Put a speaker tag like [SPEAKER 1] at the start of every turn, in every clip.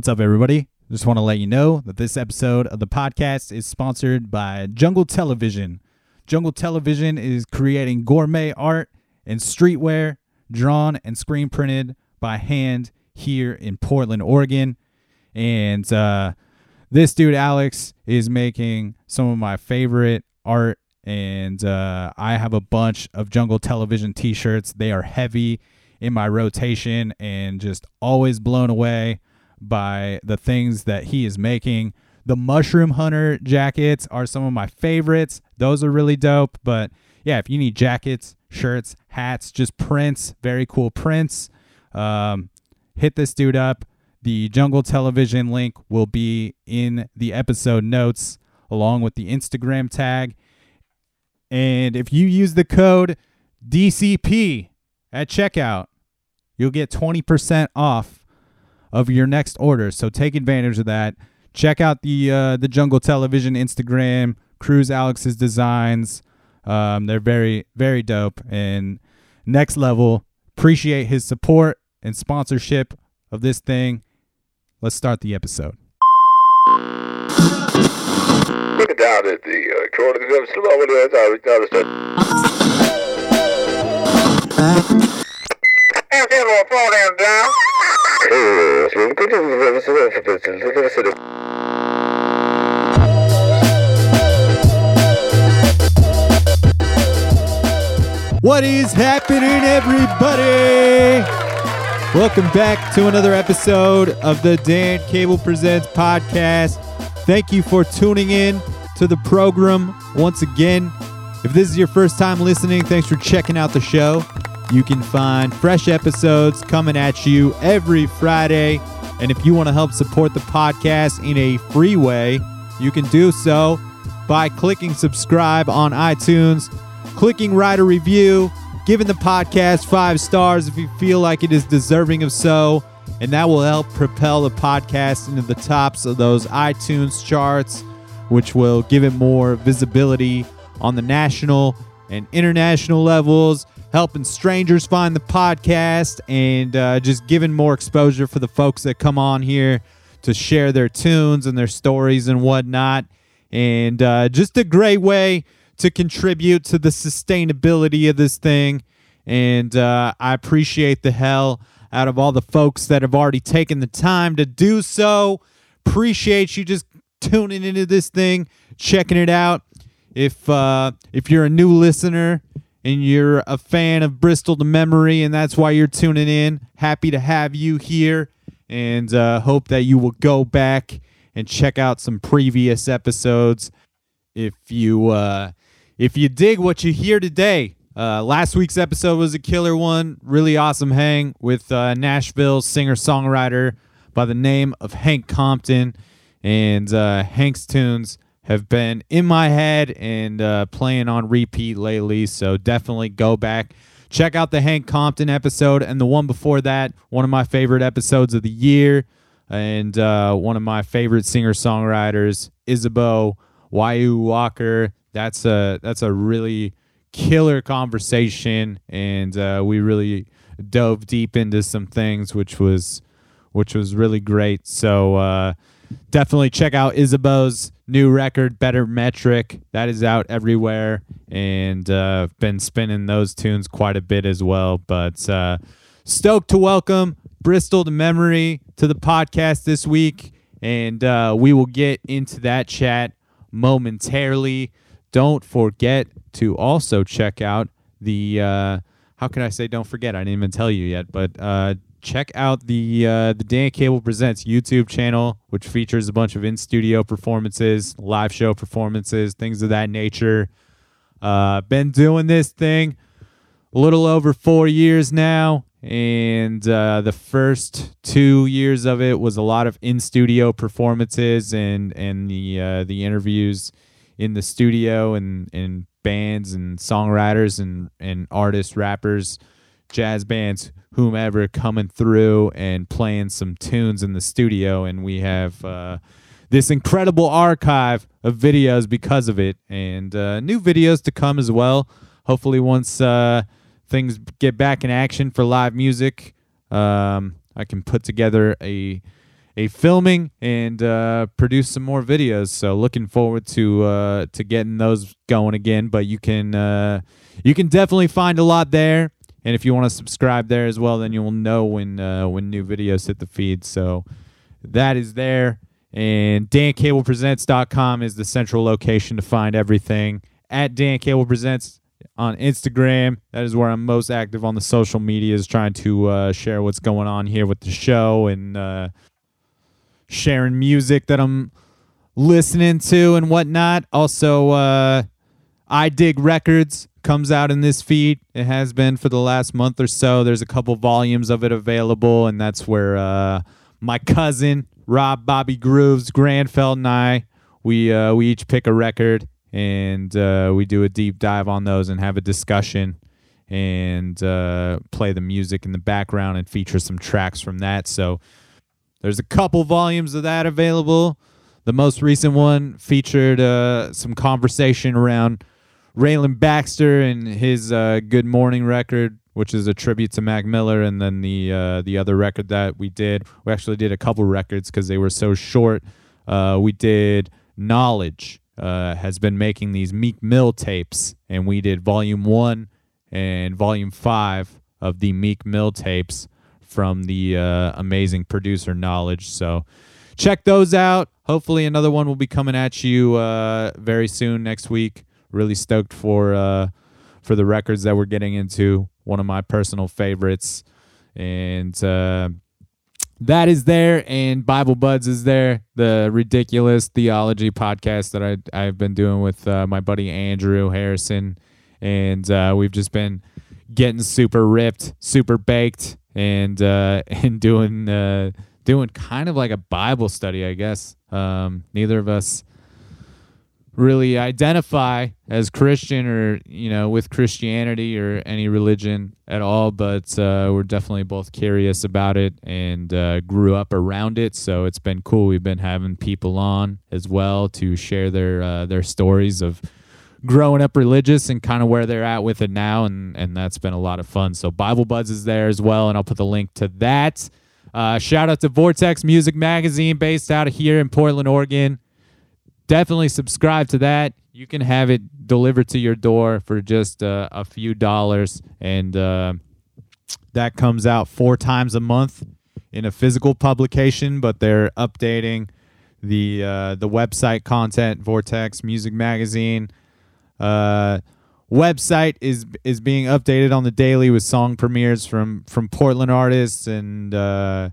[SPEAKER 1] What's up, everybody? Just want to let you know that this episode of the podcast is sponsored by Jungle Television. Jungle Television is creating gourmet art and streetwear drawn and screen printed by hand here in Portland, Oregon. And uh, this dude, Alex, is making some of my favorite art. And uh, I have a bunch of Jungle Television t shirts. They are heavy in my rotation and just always blown away by the things that he is making. The Mushroom Hunter jackets are some of my favorites. Those are really dope. But yeah, if you need jackets, shirts, hats, just prints, very cool prints, um, hit this dude up. The Jungle Television link will be in the episode notes along with the Instagram tag. And if you use the code DCP at checkout, you'll get 20% off of your next order. So take advantage of that. Check out the uh, the Jungle Television Instagram, Cruise Alex's designs. Um, they're very very dope and next level. Appreciate his support and sponsorship of this thing. Let's start the episode. What is happening, everybody? Welcome back to another episode of the Dan Cable Presents podcast. Thank you for tuning in to the program once again. If this is your first time listening, thanks for checking out the show. You can find fresh episodes coming at you every Friday. And if you want to help support the podcast in a free way, you can do so by clicking subscribe on iTunes, clicking write a review, giving the podcast five stars if you feel like it is deserving of so. And that will help propel the podcast into the tops of those iTunes charts, which will give it more visibility on the national and international levels, helping strangers find the podcast, and uh, just giving more exposure for the folks that come on here to share their tunes and their stories and whatnot. And uh, just a great way to contribute to the sustainability of this thing. And uh, I appreciate the hell out of all the folks that have already taken the time to do so. Appreciate you just tuning into this thing, checking it out. If uh, if you're a new listener and you're a fan of Bristol to Memory and that's why you're tuning in, happy to have you here, and uh, hope that you will go back and check out some previous episodes. If you uh, if you dig what you hear today, uh, last week's episode was a killer one. Really awesome hang with uh, Nashville singer songwriter by the name of Hank Compton. And uh, Hank's tunes have been in my head and uh, playing on repeat lately. So definitely go back. Check out the Hank Compton episode and the one before that, one of my favorite episodes of the year. And uh, one of my favorite singer songwriters, Isabeau Waia'u Walker. That's a that's a really killer conversation, and uh, we really dove deep into some things, which was which was really great. So uh, definitely check out Isabeau's new record, Better Metric. That is out everywhere, and uh, been spinning those tunes quite a bit as well. But uh, stoked to welcome Bristol to Memory to the podcast this week, and uh, we will get into that chat momentarily. Don't forget to also check out the uh, how can I say don't forget? I didn't even tell you yet, but uh, check out the uh, the Dan Cable Presents YouTube channel, which features a bunch of in studio performances, live show performances, things of that nature. Uh, been doing this thing a little over four years now, and uh, the first two years of it was a lot of in studio performances and and the uh, the interviews in the studio and and bands and songwriters and and artists, rappers, jazz bands, whomever coming through and playing some tunes in the studio, and we have. Uh, this incredible archive of videos because of it, and uh, new videos to come as well. Hopefully, once uh, things get back in action for live music, um, I can put together a a filming and uh, produce some more videos. So looking forward to uh, to getting those going again. But you can uh, you can definitely find a lot there. And if you want to subscribe there as well, then you will know when uh, when new videos hit the feed. So that is there. And DanCablePresents.com is the central location to find everything. At Dan Cable Presents on Instagram, that is where I'm most active on the social medias, trying to uh, share what's going on here with the show and uh, sharing music that I'm listening to and whatnot. Also, uh, I Dig Records comes out in this feed. It has been for the last month or so. There's a couple volumes of it available, and that's where uh, my cousin Rob Bobby Grooves Granfeld and I we uh, we each pick a record and uh, we do a deep dive on those and have a discussion and uh, play the music in the background and feature some tracks from that. So there's a couple volumes of that available. The most recent one featured uh, some conversation around Rayland Baxter and his uh, Good Morning record, which is a tribute to Mac Miller, and then the uh, the other record that we did. We actually did a couple records because they were so short. Uh, we did Knxwledge uh, has been making these Meek Mill tapes, and we did Volume One and Volume Five of the Meek Mill tapes from the uh, amazing producer Knxwledge. So check those out. Hopefully, another one will be coming at you uh, very soon next week. Really stoked for uh, for the records that we're getting into. One of my personal favorites, and uh, that is there. And Bible Buds is there, the ridiculous theology podcast that I I've been doing with uh, my buddy Andrew Harrison, and uh, we've just been getting super ripped, super baked, and uh, and doing uh, doing kind of like a Bible study, I guess. Um, neither of us really identify as Christian or you know with Christianity or any religion at all, but uh, we're definitely both curious about it and uh, grew up around it. So it's been cool. We've been having people on as well to share their uh, their stories of growing up religious and kind of where they're at with it now, and and that's been a lot of fun. So Bible Buds is there as well, and I'll put the link to that. Uh, shout out to Vortex Music Magazine, based out of here in Portland, Oregon definitely subscribe to that. You can have it delivered to your door for just uh, a few dollars, and uh, that comes out four times a month in a physical publication. But they're updating the uh, the website content. Vortex Music Magazine uh, website is is being updated on the daily with song premieres from from Portland artists and uh,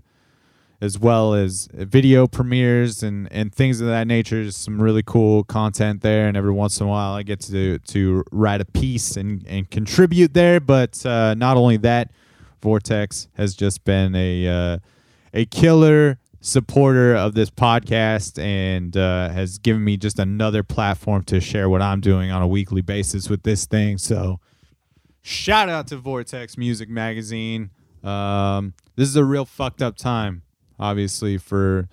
[SPEAKER 1] as well as video premieres and, and things of that nature. Just some really cool content there, and every once in a while I get to to write a piece and, and contribute there. But uh, not only that, Vortex has just been a uh, a killer supporter of this podcast and uh, has given me just another platform to share what I'm doing on a weekly basis with this thing. So shout out to Vortex Music Magazine. Um, this is a real fucked up time obviously for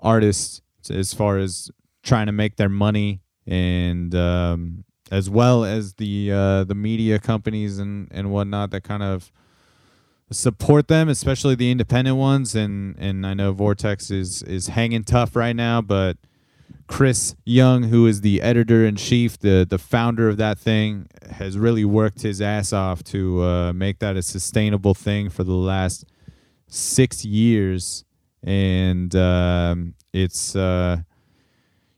[SPEAKER 1] artists as far as trying to make their money and um, as well as the uh, the media companies and and whatnot that kind of support them, especially the independent ones. And and I know Vortex is is hanging tough right now, but Chris Young, who is the editor in chief, the the founder of that thing, has really worked his ass off to uh, make that a sustainable thing for the last six years, and um, it's uh,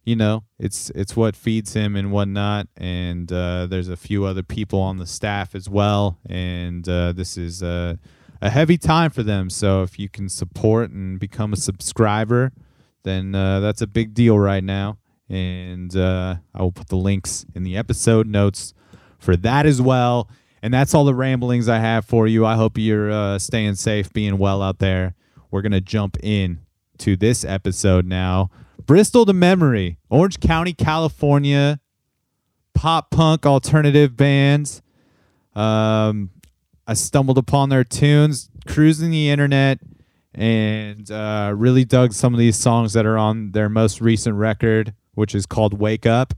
[SPEAKER 1] you know it's it's what feeds him and whatnot. And uh, there's a few other people on the staff as well, and uh, this is a, heavy time for them. So if you can support and become a subscriber, then uh, that's a big deal right now. And uh, I will put the links in the episode notes for that as well. And that's all the ramblings I have for you. I hope you're uh, staying safe, being well out there. We're going to jump in to this episode now. Bristol to Memory, Orange County, California, pop punk alternative bands. Um, I stumbled upon their tunes, cruising the internet, and uh, really dug some of these songs that are on their most recent record, which is called Wake Up.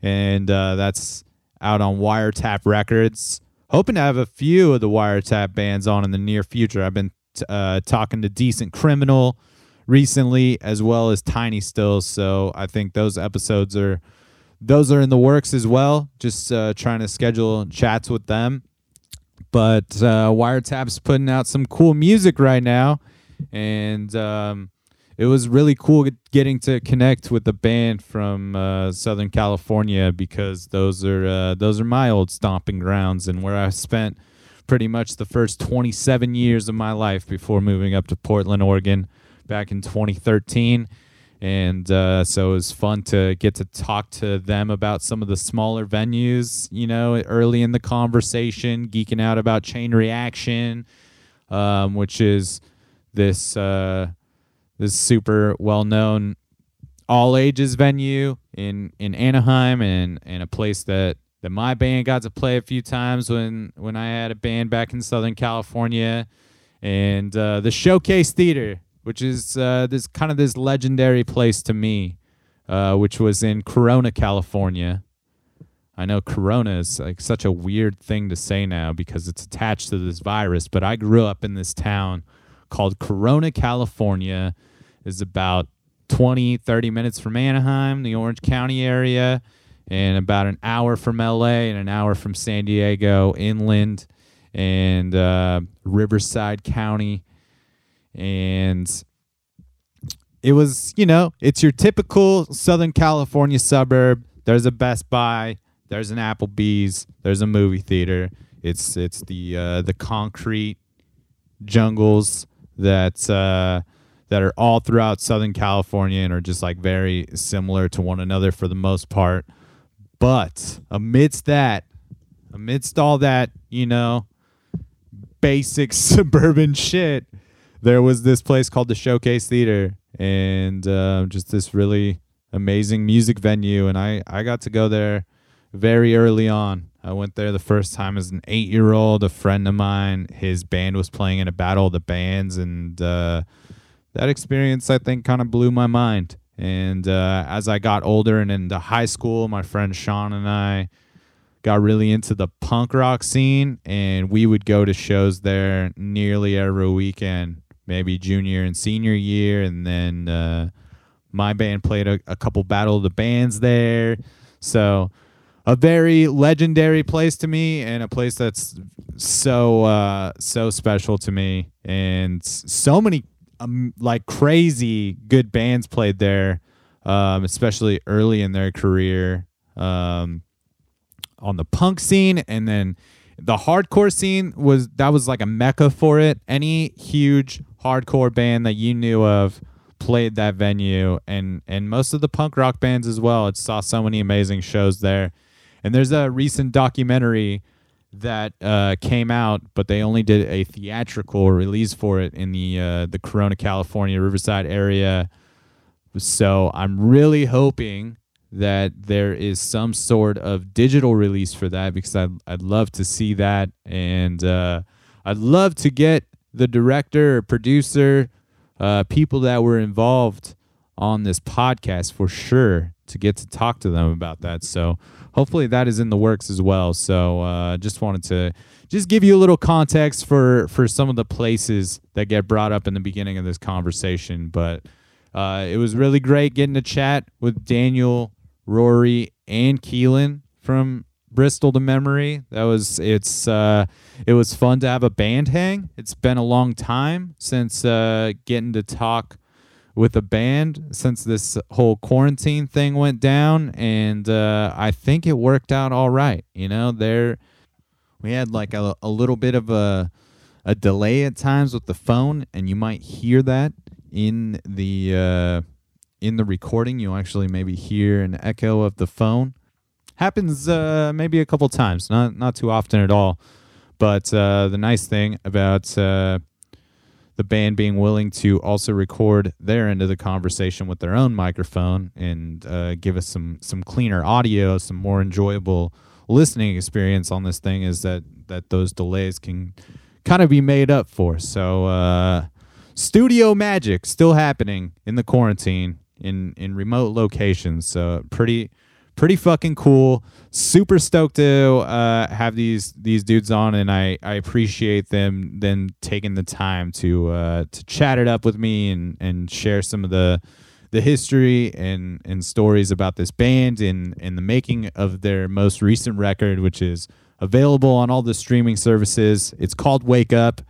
[SPEAKER 1] And uh, that's out on Wiretap Records hoping to have a few of the wiretap bands on in the near future. I've been uh, talking to Decent Criminal recently, as well as Tiny Stills. So I think those episodes are those are in the works as well. Just uh, trying to schedule chats with them. But uh, Wiretap's putting out some cool music right now, and um, it was really cool getting to connect with the band from uh, Southern California because those are uh, those are my old stomping grounds and where I spent pretty much the first 27 years of my life before moving up to Portland, Oregon, back in 2013 and uh, so it was fun to get to talk to them about some of the smaller venues you know early in the conversation geeking out about chain reaction um, which is this uh, this super well known all ages venue in in Anaheim and and a place that that my band got to play a few times when when I had a band back in Southern California and uh, the Showcase Theater which is uh, this kind of this legendary place to me, uh, which was in Corona, California. I know Corona is like such a weird thing to say now because it's attached to this virus, but I grew up in this town called Corona, California. is about 20, 30 minutes from Anaheim, the Orange County area, and about an hour from LA and an hour from San Diego, inland, and uh, Riverside County and it was you know it's your typical southern california suburb there's a best buy there's an applebee's there's a movie theater it's it's the uh, the concrete jungles that uh, that are all throughout southern california and are just like very similar to one another for the most part but amidst that amidst all that you know basic suburban shit there was this place called the Showcase Theater, and uh, just this really amazing music venue. And I I got to go there very early on. I went there the first time as an eight year old. A friend of mine, his band was playing in a battle of the bands, and uh, that experience I think kind of blew my mind. And uh, as I got older and into high school, my friend Sean and I got really into the punk rock scene, and we would go to shows there nearly every weekend maybe junior and senior year, and then uh, my band played a, a couple Battle of the Bands there. So a very legendary place to me, and a place that's so uh, so special to me, and so many um, like crazy good bands played there, um, especially early in their career. Um, on the punk scene. And then the hardcore scene was that was like a mecca for it. Any huge hardcore band that you knew of played that venue. And and most of the punk rock bands as well. It saw so many amazing shows there and there's a recent documentary that uh, came out but they only did a theatrical release for it in the uh, the corona california riverside area. So i'm really hoping that there is some sort of digital release for that because i'd, I'd love to see that. And uh, i'd love to get the director or producer, uh, people that were involved on this podcast for sure to get to talk to them about that. So hopefully that is in the works as well. So uh, just wanted to just give you a little context for for some of the places that get brought up in the beginning of this conversation. But uh, it was really great getting to chat with Daniel, Rory, and Keelan from Bristol to memory. That was it's uh, it was fun to have a band hang. It's been a long time since uh, getting to talk with a band since this whole quarantine thing went down, and uh, I think it worked out all right. You know, there we had like a, a little bit of a a delay at times with the phone, and you might hear that in the uh, in the recording. You'll actually maybe hear an echo of the phone happens uh, maybe a couple times, not not too often at all. But uh, the nice thing about uh, the band being willing to also record their end of the conversation with their own microphone and uh, give us some some cleaner audio, some more enjoyable listening experience on this thing is that that those delays can kind of be made up for. So uh, studio magic still happening in the quarantine in in remote locations. So pretty pretty fucking cool. Super stoked to uh, have these these dudes on, and I, I appreciate them then taking the time to uh, to chat it up with me and and share some of the the history and and stories about this band and and the making of their most recent record, which is available on all the streaming services. It's called Wake Up.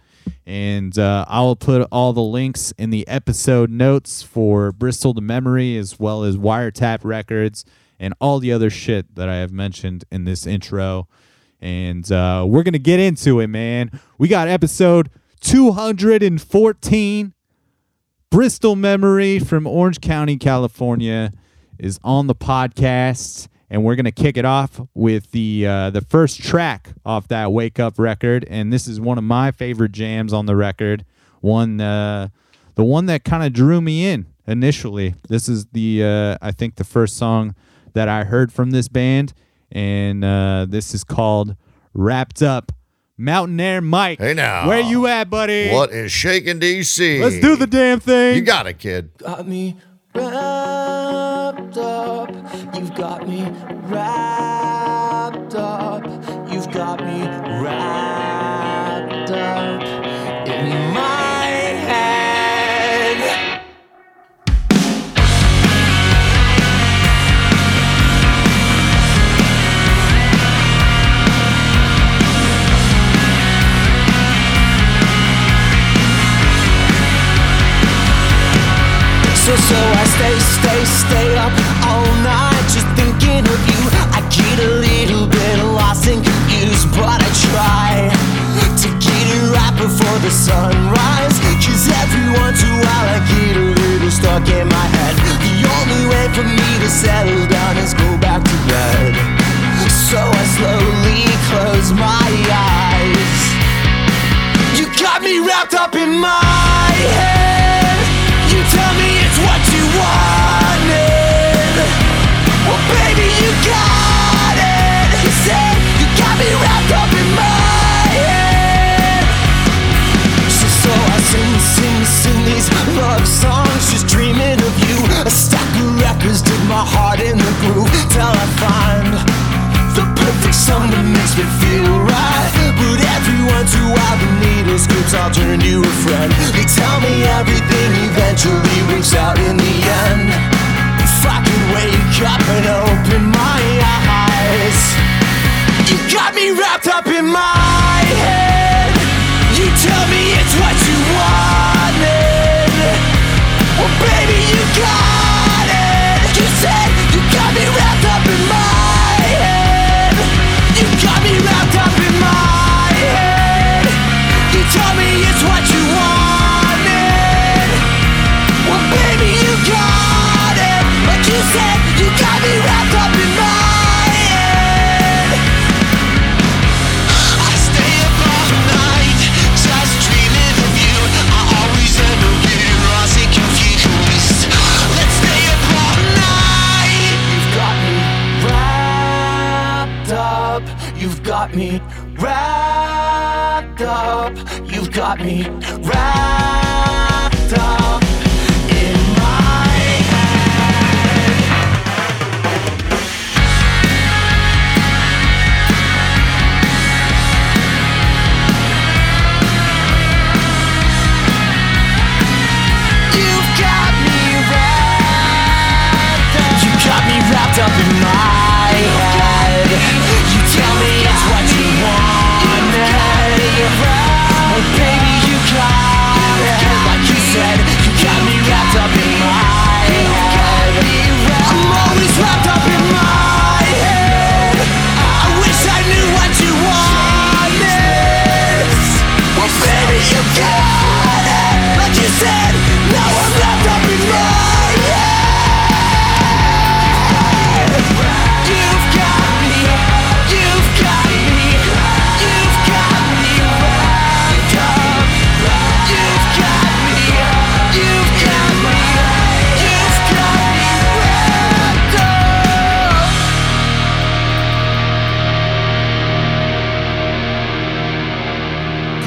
[SPEAKER 1] And uh, I'll put all the links in the episode notes for Bristol to Memory, as well as Wiretap Records and all the other shit that I have mentioned in this intro. And uh, we're going to get into it, man. We got episode 214. Bristol Memory from Orange County, California, is on the podcast and we're gonna kick it off with the uh, the first track off that Wake Up record, and this is one of my favorite jams on the record. One, uh, the one that kind of drew me in initially. This is the uh, I think the first song that I heard from this band, and uh, this is called "Wrapped Up." Mountain Air Mike,
[SPEAKER 2] Hey now.
[SPEAKER 1] where you at, buddy?
[SPEAKER 2] What is shaking DC?
[SPEAKER 1] Let's do the damn thing.
[SPEAKER 2] You got it, kid.
[SPEAKER 3] got me wrapped up. You've got me wrapped up. You've got me wrapped up in my So, I stay, stay, stay up all night just thinking of you. I get a little bit lost and confused, but I try to get it right before the sunrise. Cause every once in a while I get a little stuck in my head. The only way for me to settle down is go back to bed. So I slowly close my eyes. You got me wrapped up in my head. Everything eventually works out in my Yeah So I sing, sing, sing these love songs. Just dreaming of you. A stack of rappers did my heart and the end. If I could wake up and you got me wrapped up in got me wrapped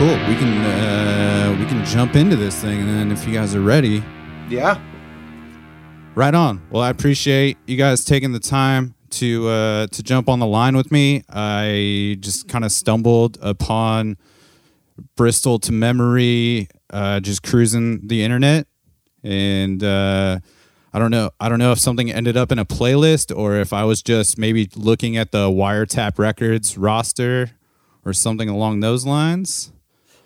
[SPEAKER 1] Cool. We can uh, we can jump into this thing, and then if you guys are ready,
[SPEAKER 4] Yeah.
[SPEAKER 1] right on. Well, I appreciate you guys taking the time to uh, to jump on the line with me. I just kind of stumbled upon Bristol to memory, uh, just cruising the internet, and uh, I don't know. I don't know if something ended up in a playlist or if I was just maybe looking at the Wiretap Records roster or something along those lines.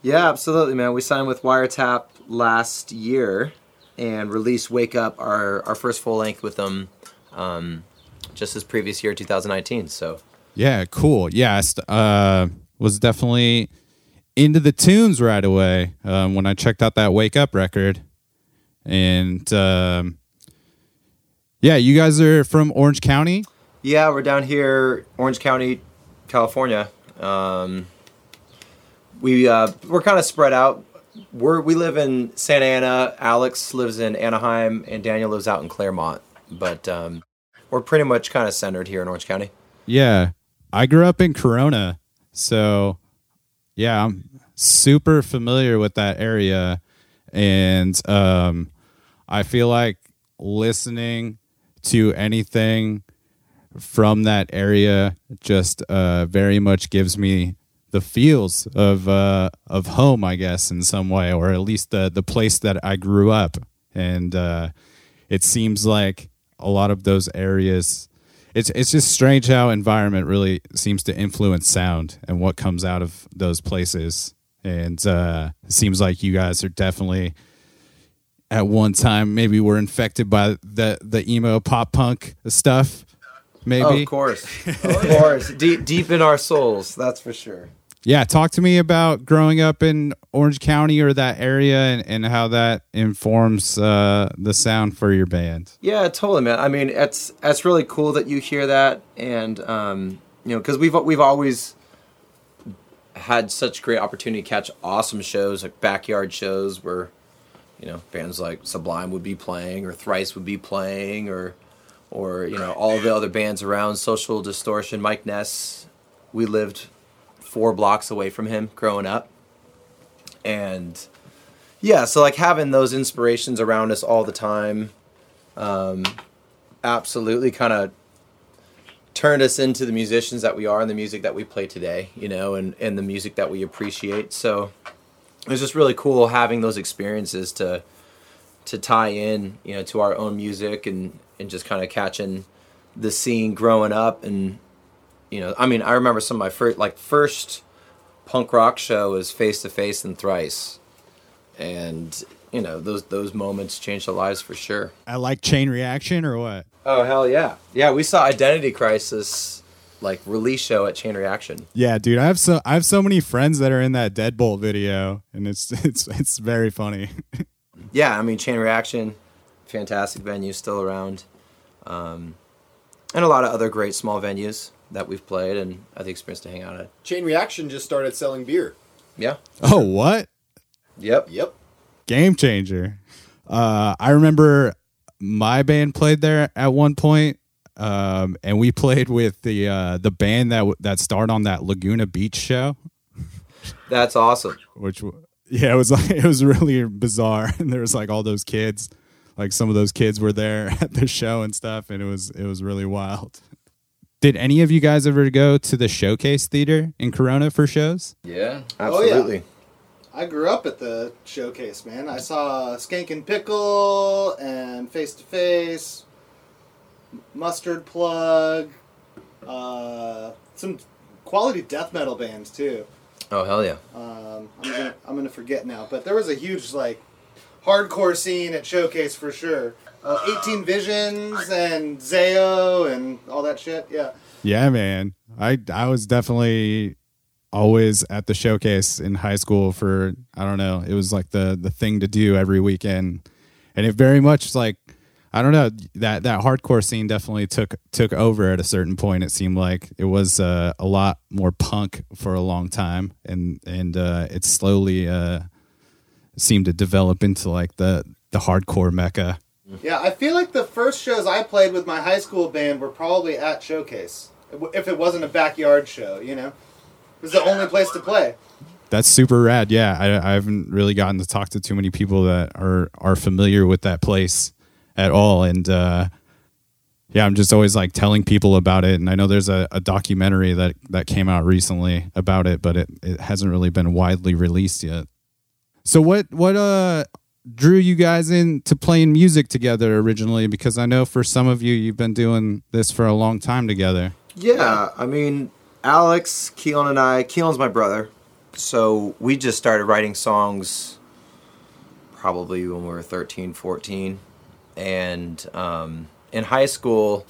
[SPEAKER 4] Yeah, absolutely, man. We signed with Wiretap last year and released Wake Up, our, our first full length with them um, just this previous year, 2019. So,
[SPEAKER 1] Yeah, cool. Yeah, I st- uh, was definitely into the tunes right away um, when I checked out that Wake Up record. And um, yeah, you guys are from Orange County.
[SPEAKER 4] yeah, we're down here, Orange County, California. Um, we, uh, we're kind of spread out. We're, we live in Santa Ana. Alex lives in Anaheim, and Daniel lives out in Claremont. But um, we're pretty much kind of centered here in Orange County.
[SPEAKER 1] Yeah, I grew up in Corona, so yeah, I'm super familiar with that area, and um, I feel like listening to anything from that area just uh, very much gives me the feels of uh, of home, I guess, in some way, or at least the the place that I grew up, and uh, it seems like a lot of those areas it's it's just strange how environment really seems to influence sound and what comes out of those places. And uh, it seems like you guys are definitely at one time maybe were infected by the the emo pop punk stuff. Maybe.
[SPEAKER 4] Oh, of course, of course, deep deep in our souls, that's for sure.
[SPEAKER 1] Yeah, talk to me about growing up in Orange County or that area and, and how that informs uh, the sound for your band.
[SPEAKER 4] Yeah, totally, man. I mean, it's it's really cool that you hear that, and um, you know, because we've we've always had such great opportunity to catch awesome shows like backyard shows where you know bands like Sublime would be playing or Thrice would be playing or or you know all the other bands around Social Distortion, Mike Ness. We lived four blocks away from him growing up, and yeah, so like having those inspirations around us all the time um, absolutely kind of turned us into the musicians that we are and the music that we play today, you know, and, and the music that we appreciate. So it was just really cool having those experiences to to tie in, you know, to our own music and, and just kind of catching the scene growing up and you know, I mean, I remember some of my first like first punk rock show was face to face and thrice. And you know, those those moments changed our lives for sure.
[SPEAKER 1] I like chain reaction or what?
[SPEAKER 4] Oh hell yeah, yeah! We saw Identity Crisis like release show at Chain Reaction.
[SPEAKER 1] Yeah, dude, I have so I have so many friends that are in that Deadbolt video, and it's it's it's very funny.
[SPEAKER 4] Yeah, I mean Chain Reaction, fantastic venue, still around, um, and a lot of other great small venues that we've played and had the experience to hang out at.
[SPEAKER 5] Chain Reaction just started selling beer.
[SPEAKER 4] Yeah.
[SPEAKER 1] oh, what
[SPEAKER 4] Yep.
[SPEAKER 5] Yep.
[SPEAKER 1] game changer? Uh, I remember my band played there at one point, um, and we played with the uh, the band that w- that starred on that Laguna Beach show,
[SPEAKER 4] That's awesome.
[SPEAKER 1] which yeah, it was like it was really bizarre, and there was like all those kids, like some of those kids were there at the show and stuff, and it was it was really wild. Did any of you guys ever go to the Showcase Theater in Corona for shows?
[SPEAKER 6] Yeah.
[SPEAKER 4] Absolutely.
[SPEAKER 5] I grew up at the showcase, man. I saw Skankin' Pickle and Face to Face, Mustard Plug, uh, some quality death metal bands too.
[SPEAKER 4] Oh hell yeah.
[SPEAKER 5] Um, I'm gonna I'm gonna forget now, but there was a huge like hardcore scene at Showcase for sure. Uh, 18 Visions and Zayo and all that shit. Yeah.
[SPEAKER 1] Yeah, man. I I was definitely always at the showcase in high school for I don't know. It was like the the thing to do every weekend, and it very much like I don't know that that hardcore scene definitely took took over at a certain point. It seemed like it was uh, a lot more punk for a long time, and and uh, it slowly uh, seemed to develop into like the the hardcore mecca.
[SPEAKER 5] Yeah, I feel like the first shows I played with my high school band were probably at Showcase. If it wasn't a backyard show, you know? It was the only place to play.
[SPEAKER 1] That's super rad. Yeah, I, I haven't really gotten to talk to too many people that are are familiar with that place at all, and uh, yeah, I'm just always like telling people about it, and I know there's a, a documentary that that came out recently about it, but it, it hasn't really been widely released yet. So what what uh drew you guys into playing music together originally? Because I know for some of you, you've been doing this for a long time together.
[SPEAKER 4] Yeah, I mean, Alex, Keelan, and I. Keelan's my brother, so we just started writing songs probably when we were 13, 14. and um, in high school,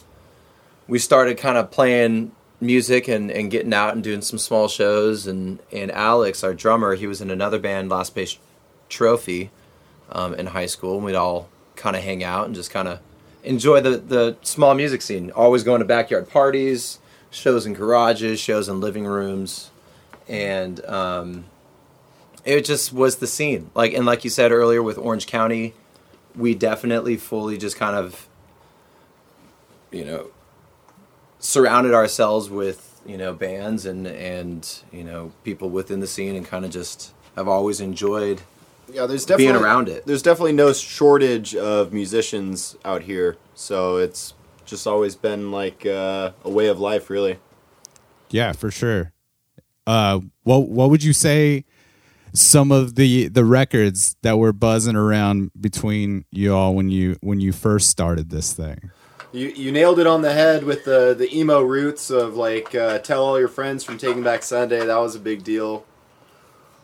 [SPEAKER 4] we started kind of playing music and, and getting out and doing some small shows. And and Alex, our drummer, he was in another band, Last Base Trophy, um, in high school, and we'd all kind of hang out and just kind of enjoy the, the small music scene. Always going to backyard parties, shows in garages, shows in living rooms, and um, it just was the scene. Like and like you said earlier with Orange County, we definitely fully just kind of, you know, surrounded ourselves with you know bands and and you know people within the scene and kind of just have always enjoyed
[SPEAKER 6] Yeah, there's definitely
[SPEAKER 4] being around it.
[SPEAKER 6] There's definitely no shortage of musicians out here, so it's just always been like uh, a way of life, really.
[SPEAKER 1] Yeah, for sure. Uh, what what would you say? Some of the the records that were buzzing around between you all when you when you first started this thing.
[SPEAKER 6] You you nailed it on the head with the the emo roots of like uh, tell all your friends from Taking Back Sunday. That was a big deal.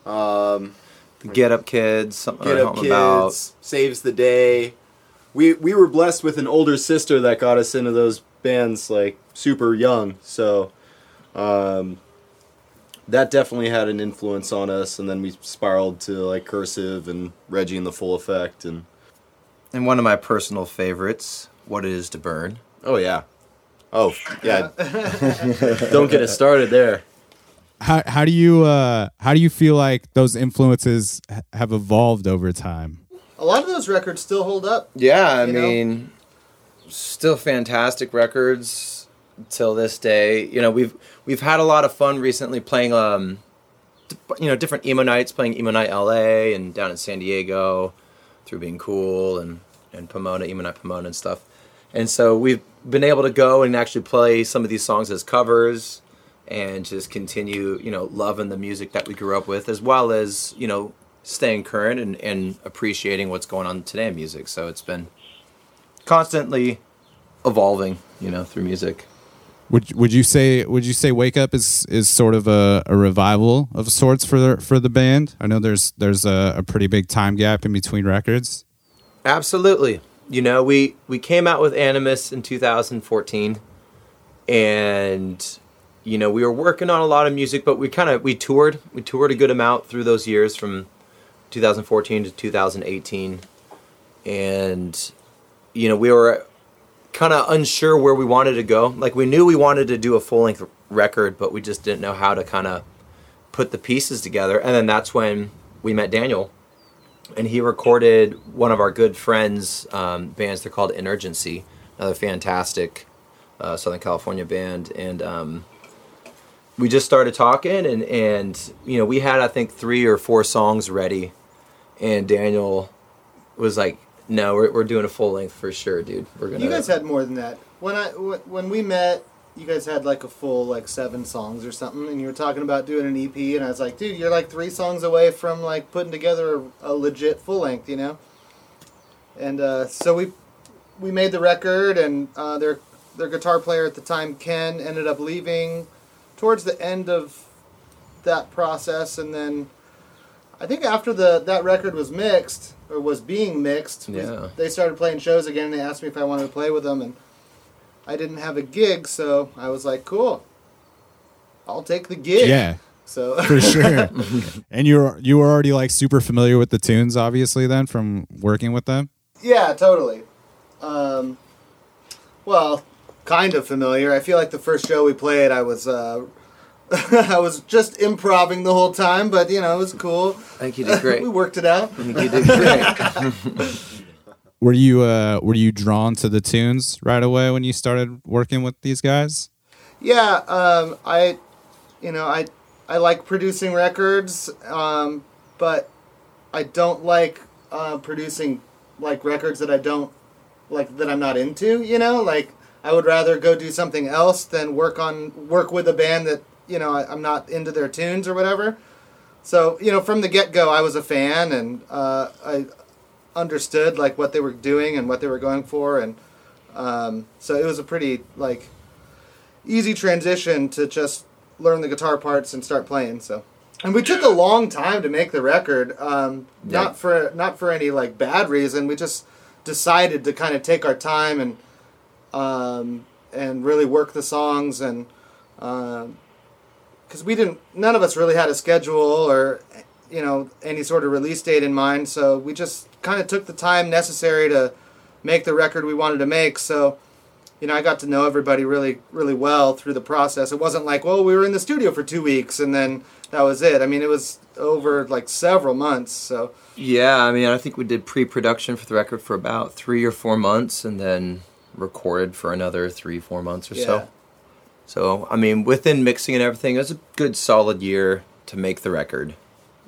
[SPEAKER 6] Um,
[SPEAKER 4] Get Up Kids, something
[SPEAKER 6] Get Up Kids
[SPEAKER 4] about.
[SPEAKER 6] saves the day. We we were blessed with an older sister that got us into those bands like super young, so um, that definitely had an influence on us. And then we spiraled to like Cursive and Reggie and the Full Effect, and
[SPEAKER 4] And one of my personal favorites, What It Is to Burn.
[SPEAKER 6] oh yeah, oh yeah. Don't get it started there.
[SPEAKER 1] How how do you uh how do you feel like those influences have evolved over time?
[SPEAKER 5] A lot of those records still hold up.
[SPEAKER 4] Yeah, I
[SPEAKER 5] You know?
[SPEAKER 4] mean, still fantastic records till this day. You know, we've we've had a lot of fun recently playing, um, you know, different emo nights, playing emo night LA and down in San Diego, through being cool and and Pomona, emo night Pomona and stuff. And so we've been able to go and actually play some of these songs as covers and just continue, you know, loving the music that we grew up with, as well as you know staying current and, and appreciating what's going on today in music. So it's been constantly evolving, you know, through music.
[SPEAKER 1] Would would you say would you say Wake Up is is sort of a, a revival of sorts for the, for the band? I know there's there's a, a pretty big time gap in between records.
[SPEAKER 4] Absolutely. You know, we we came out with Animus in 2014 and you know, we were working on a lot of music, but we kind of we toured. We toured a good amount through those years from 2014 to 2018. And you know, we were kind of unsure where we wanted to go. Like we knew we wanted to do a full-length record, but we just didn't know how to kind of put the pieces together. And then that's when we met Daniel and he recorded one of our good friends' um, bands. They're called Inurgency, another fantastic uh, Southern California band. And um, we just started talking, and and you know we had I think three or four songs ready, and Daniel was like, "No, we're we're doing a full length for sure, dude. We're gonna."
[SPEAKER 5] You guys had more than that. When I when we met, you guys had like a full like seven songs or something, and you were talking about doing an EP, and I was like, dude, you're like three songs away from like putting together a, a legit full length, you know. And uh, so we we made the record, and uh, their their guitar player at the time, Ken, ended up leaving towards the end of that process, and then I think after the that record was mixed or was being mixed, we-
[SPEAKER 4] Yeah.
[SPEAKER 5] they started playing shows again, and they asked me if I wanted to play with them, and I didn't have a gig, so I was like, cool, I'll take the gig.
[SPEAKER 1] Yeah,
[SPEAKER 5] So
[SPEAKER 1] for sure. and you're you were already like super familiar with the tunes, obviously, then from working with them.
[SPEAKER 5] Yeah, totally. Um, well, kind of familiar. I feel like the first show we played, I was uh, I was just improvising the whole time, but you know it was cool.
[SPEAKER 4] I think you did great.
[SPEAKER 5] we worked it out.
[SPEAKER 4] I think you did great.
[SPEAKER 1] Were you uh were you drawn to the tunes right away when you started working with these guys?
[SPEAKER 5] Yeah, um, I, you know, I I like producing records, um, but I don't like uh, producing like records that I don't like that I'm not into. You know, like I would rather go do something else than work on work with a band that you know I, I'm not into their tunes or whatever. So you know, from the get go, I was a fan, and uh, I understood like what they were doing and what they were going for, and um, so it was a pretty like easy transition to just learn the guitar parts and start playing. So, and we took a long time to make the record. Um,
[SPEAKER 4] Yeah.
[SPEAKER 5] Not for not for any like bad reason. We just decided to kind of take our time and um, and really work the songs and because we didn't none of us really had a schedule or you know any sort of release date in mind so we just kind of took the time necessary to make the record we wanted to make. So you know i got to know everybody really really well through the process. It wasn't like well we were in the studio for two weeks and then that was it. I mean it was over like several months so.
[SPEAKER 4] Yeah, I mean, I think we did pre-production for the record for about three or four months, and then recorded for another three, four months or
[SPEAKER 5] Yeah.
[SPEAKER 4] so. So, I mean, within mixing and everything, it was a good solid year to make the record.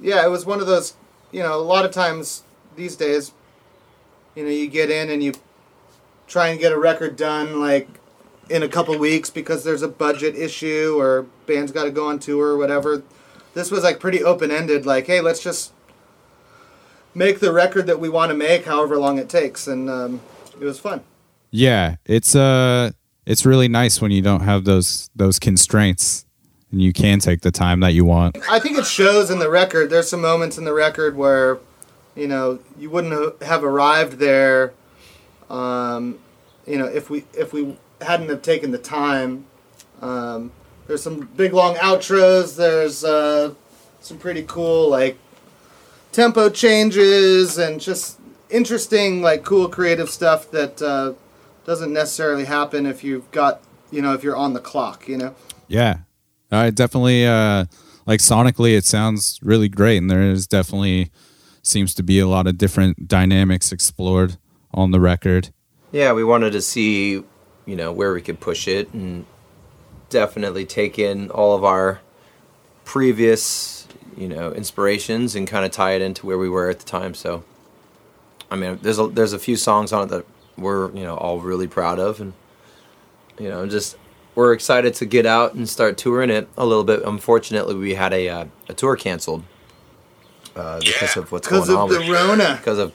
[SPEAKER 5] yeah, it was one of those, you know, a lot of times these days, you know, you get in and you try and get a record done like in a couple weeks because there's a budget issue or band's got to go on tour or whatever. This was like pretty open ended, like, hey, let's just make the record that we want to make, however long it takes, and um, it was fun.
[SPEAKER 1] Yeah, it's uh it's really nice when you don't have those those constraints and you can take the time that you want.
[SPEAKER 5] I think it shows in the record. There's some moments in the record where, you know, you wouldn't have arrived there, um, you know, if we if we hadn't have taken the time. Um, there's some big long outros. There's uh, some pretty cool like tempo changes and just interesting like cool creative stuff that uh, doesn't necessarily happen if you've got you know if you're on the clock. You know.
[SPEAKER 1] Yeah. I definitely uh like sonically it sounds really great and there is definitely seems to be a lot of different dynamics explored on the record.
[SPEAKER 4] Yeah, we wanted to see, you know, where we could push it and definitely take in all of our previous, you know, inspirations and kind of tie it into where we were at the time. So, I mean, there's a, there's a few songs on it that we're, you know, all really proud of and you know, just we're excited to get out and start touring it a little bit. Unfortunately, we had a uh, a tour canceled uh, because of what's
[SPEAKER 5] Because
[SPEAKER 4] going on
[SPEAKER 5] of the
[SPEAKER 4] with-
[SPEAKER 5] Rona.
[SPEAKER 4] because of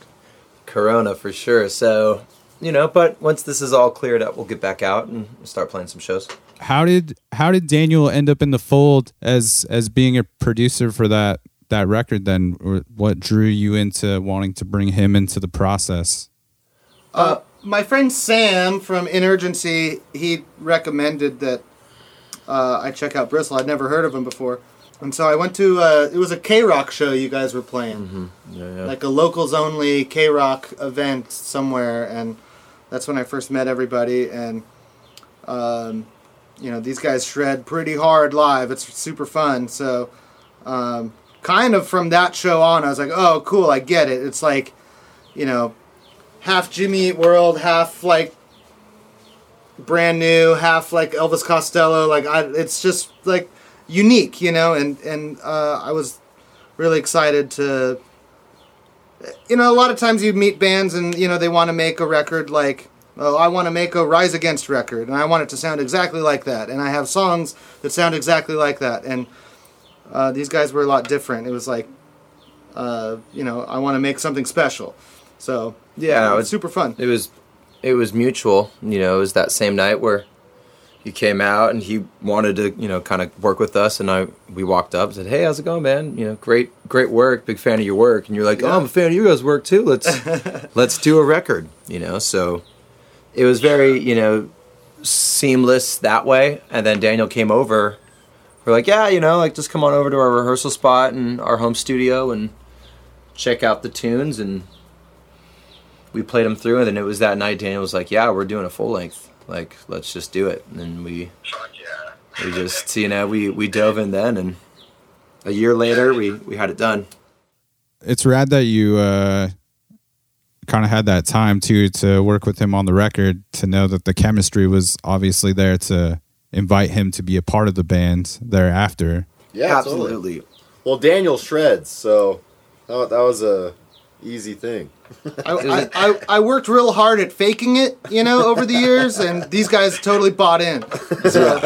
[SPEAKER 4] Corona for sure. So, you know, but once this is all cleared up, we'll get back out and start playing some shows.
[SPEAKER 1] How did how did Daniel end up in the fold as as being a producer for that that record then Or what drew you into wanting to bring him into the process?
[SPEAKER 5] Uh, my friend Sam from Inurgency, he recommended that uh, I check out Bristol. I'd never heard of him before. And so I went to, uh, it was a KROQ show you guys were playing.
[SPEAKER 4] Yeah,
[SPEAKER 5] Like a locals only KROQ event somewhere. And that's when I first met everybody. And, um, you know, these guys shred pretty hard live. It's super fun. So, um, kind of from that show on, I was like, oh, cool, I get it. It's like, you know, half Jimmy Eat World, half like brand new, half like Elvis Costello. Like I, it's just like unique, you know. And and uh, I was really excited to. You know, a lot of times you meet bands and you know they want to make a record like, oh, I want to make a Rise Against record, and I want it to sound exactly like that, and I have songs that sound exactly like that, and uh, these guys were a lot different. It was like, uh, you know, I want to make something special. So
[SPEAKER 4] Yeah,
[SPEAKER 5] it
[SPEAKER 4] it
[SPEAKER 5] was super fun.
[SPEAKER 4] It was, it was mutual. You know, it was that same night where he came out and he wanted to, you know, kind of work with us, and I we walked up and said, "Hey, how's it going, man? You know, great, great work. Big fan of your work." And you're like, "Oh, I'm a fan of you guys' work too. Let's let's do a record." You know, so it was very, you know, seamless that way. And then Daniel came over. We're like, yeah, you know, like just come on over to our rehearsal spot and our home studio and check out the tunes. And we played them through. And then it was that night. Daniel was like, yeah, we're doing a full length. Like, let's just do it. And we
[SPEAKER 7] Fuck yeah.
[SPEAKER 4] we just you know we we dove in then and a year later we we had it done.
[SPEAKER 1] It's rad that you uh kind of had that time too to work with him on the record to know that the chemistry was obviously there to invite him to be a part of the band thereafter.
[SPEAKER 6] Yeah, totally.
[SPEAKER 4] absolutely.
[SPEAKER 6] Well, Daniel shreds, so that, that was a easy thing.
[SPEAKER 5] I, I, I, I worked real hard at faking it, you know, over the years, and these guys totally bought in. So,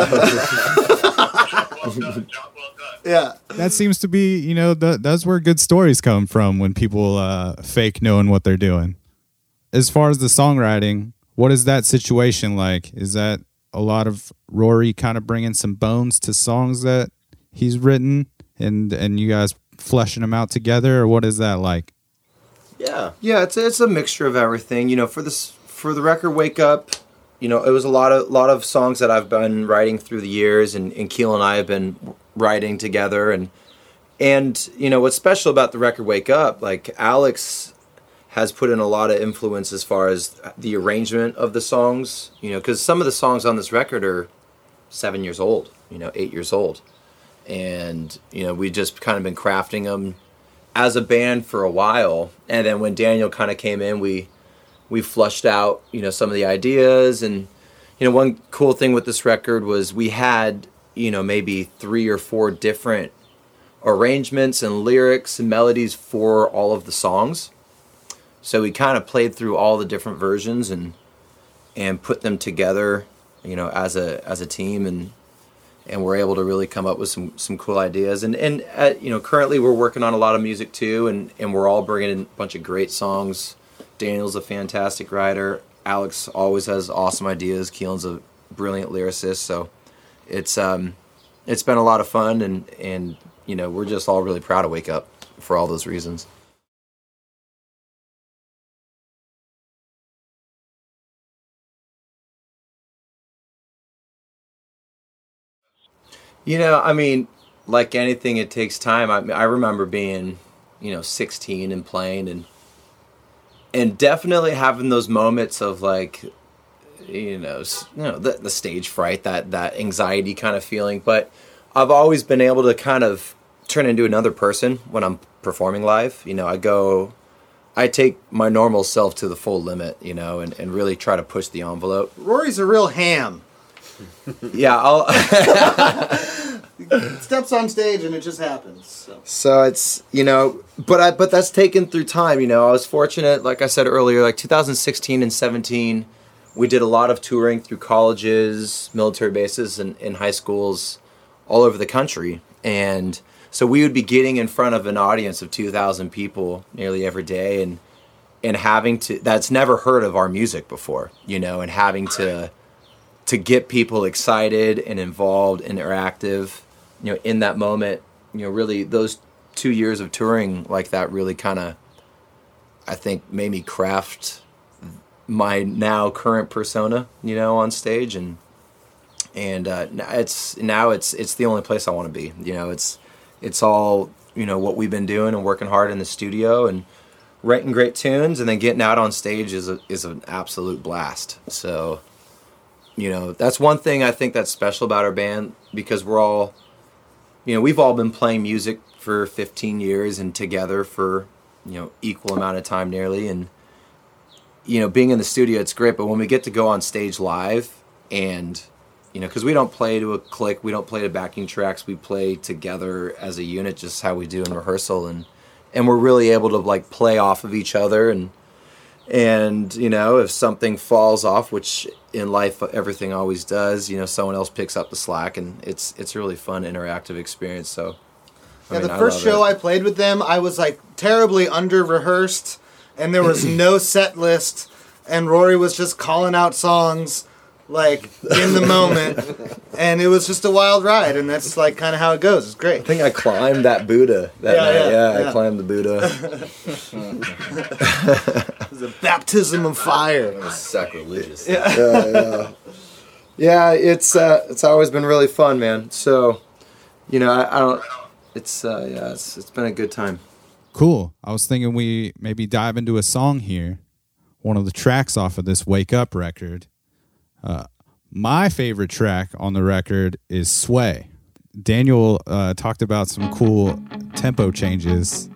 [SPEAKER 5] yeah.
[SPEAKER 1] That seems to be, you know, th- that's where good stories come from when people uh, fake knowing what they're doing. As far as the songwriting, what is that situation like? Is that a lot of Rory kind of bringing some bones to songs that he's written, and and you guys fleshing them out together, or what is that like?
[SPEAKER 6] Yeah.
[SPEAKER 4] Yeah, it's it's a mixture of everything. You know, for this for the record "Wake Up," you know, it was a lot of lot of songs that I've been writing through the years, and, and Keel and I have been writing together, and and you know what's special about the record "Wake Up," like Alex has put in a lot of influence as far as the arrangement of the songs. You know, because some of the songs on this record are seven years old, you know, eight years old, and you know we just kind of been crafting them as a band for a while and then when daniel kind of came in we we flushed out you know some of the ideas and you know one cool thing with this record was we had you know maybe three or four different arrangements and lyrics and melodies for all of the songs. So we kind of played through all the different versions and and put them together you know as a as a team and and we're able to really come up with some some cool ideas. And and uh, you know, currently we're working on a lot of music too, and and we're all bringing in a bunch of great songs. Daniel's a fantastic writer. Alex always has awesome ideas. Keelan's a brilliant lyricist. So it's um it's been a lot of fun, and and you know we're just all really proud to wake up for all those reasons. You know, I mean, like anything, it takes time. I, I remember being, you know, 16 and playing, and and definitely having those moments of like, you know, you know, the, the stage fright, that that anxiety kind of feeling. But I've always been able to kind of turn into another person when I'm performing live. You know, I go, I take my normal self to the full limit. You know, and and really try to push the envelope.
[SPEAKER 5] Rory's a real ham.
[SPEAKER 4] Yeah, I'll.
[SPEAKER 5] Steps on stage and it just happens. So.
[SPEAKER 4] So it's you know, but I but that's taken through time. You know, I was fortunate, like I said earlier, like 2016 and 17, we did a lot of touring through colleges, military bases, and in high schools all over the country, and so we would be getting in front of an audience of 2,000 people nearly every day, and and having to that's never heard of our music before, you know, and having to to get people excited and involved and interactive you know in that moment you know really those two years of touring like that really kind of i think made me craft my now current persona you know on stage and and uh, it's now it's it's the only place i want to be you know it's it's all you know what we've been doing and working hard in the studio and writing great tunes and then getting out on stage is a, is an absolute blast. So you know that's one thing i think that's special about our band because we're all you know we've all been playing music for 15 years and together for you know equal amount of time nearly. And you know being in the studio it's great. But when we get to go on stage live and you know because we don't play to a click we don't play to backing tracks we play together as a unit just how we do in rehearsal. And and we're really able to like play off of each other and and you know if something falls off which in life everything always does you know someone else picks up the slack and it's it's a really fun interactive experience so I
[SPEAKER 5] Yeah,
[SPEAKER 4] mean,
[SPEAKER 5] the first
[SPEAKER 4] love
[SPEAKER 5] show
[SPEAKER 4] it.
[SPEAKER 5] I played with them, I was like terribly under rehearsed, and there was no set list, and Rory was just calling out songs like in the moment, and it was just a wild ride, and that's like kind of how it goes. It's great I
[SPEAKER 4] think I climbed that Buddha that
[SPEAKER 5] Yeah,
[SPEAKER 4] night.
[SPEAKER 5] yeah,
[SPEAKER 4] Yeah,
[SPEAKER 5] yeah.
[SPEAKER 4] I climbed the Buddha.
[SPEAKER 5] It was a baptism of fire.
[SPEAKER 8] Sacrilegious.
[SPEAKER 4] yeah, it's uh, it's always been really fun, man. So, you know, I, I don't. It's uh, yeah, it's it's been a good time.
[SPEAKER 1] Cool. I was thinking we maybe dive into a song here, one of the tracks off of this Wake Up record. Uh, my favorite track on the record is Sway. Daniel uh, talked about some cool tempo changes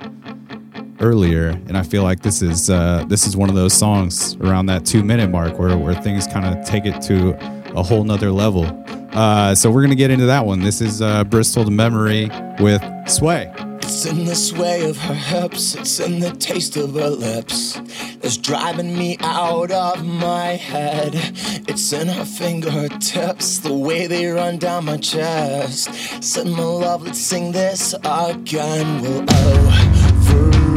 [SPEAKER 1] earlier, and I feel like this is uh, this is one of those songs around that two minute mark where where things kind of take it to a whole nother level. Uh, so we're gonna get into that one. This is uh, Bristol to Memory with Sway.
[SPEAKER 3] It's in the sway of her hips, it's in the taste of her lips. That's driving me out of my head. It's in her fingertips, the way they run down my chest. Said, my love, let's sing this again. Well, over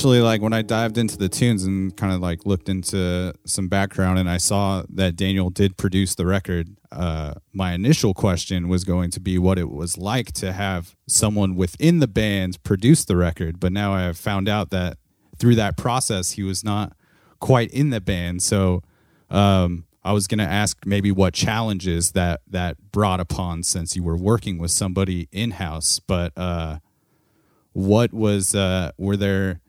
[SPEAKER 1] initially, like when I dived into the tunes and kind of like looked into some background, and I saw that Daniel did produce the record, uh, my initial question was going to be what it was like to have someone within the band produce the record. But now I have found out that through that process, he was not quite in the band. So um, I was going to ask maybe what challenges that that brought upon since you were working with somebody in house, but. Uh, what was uh were there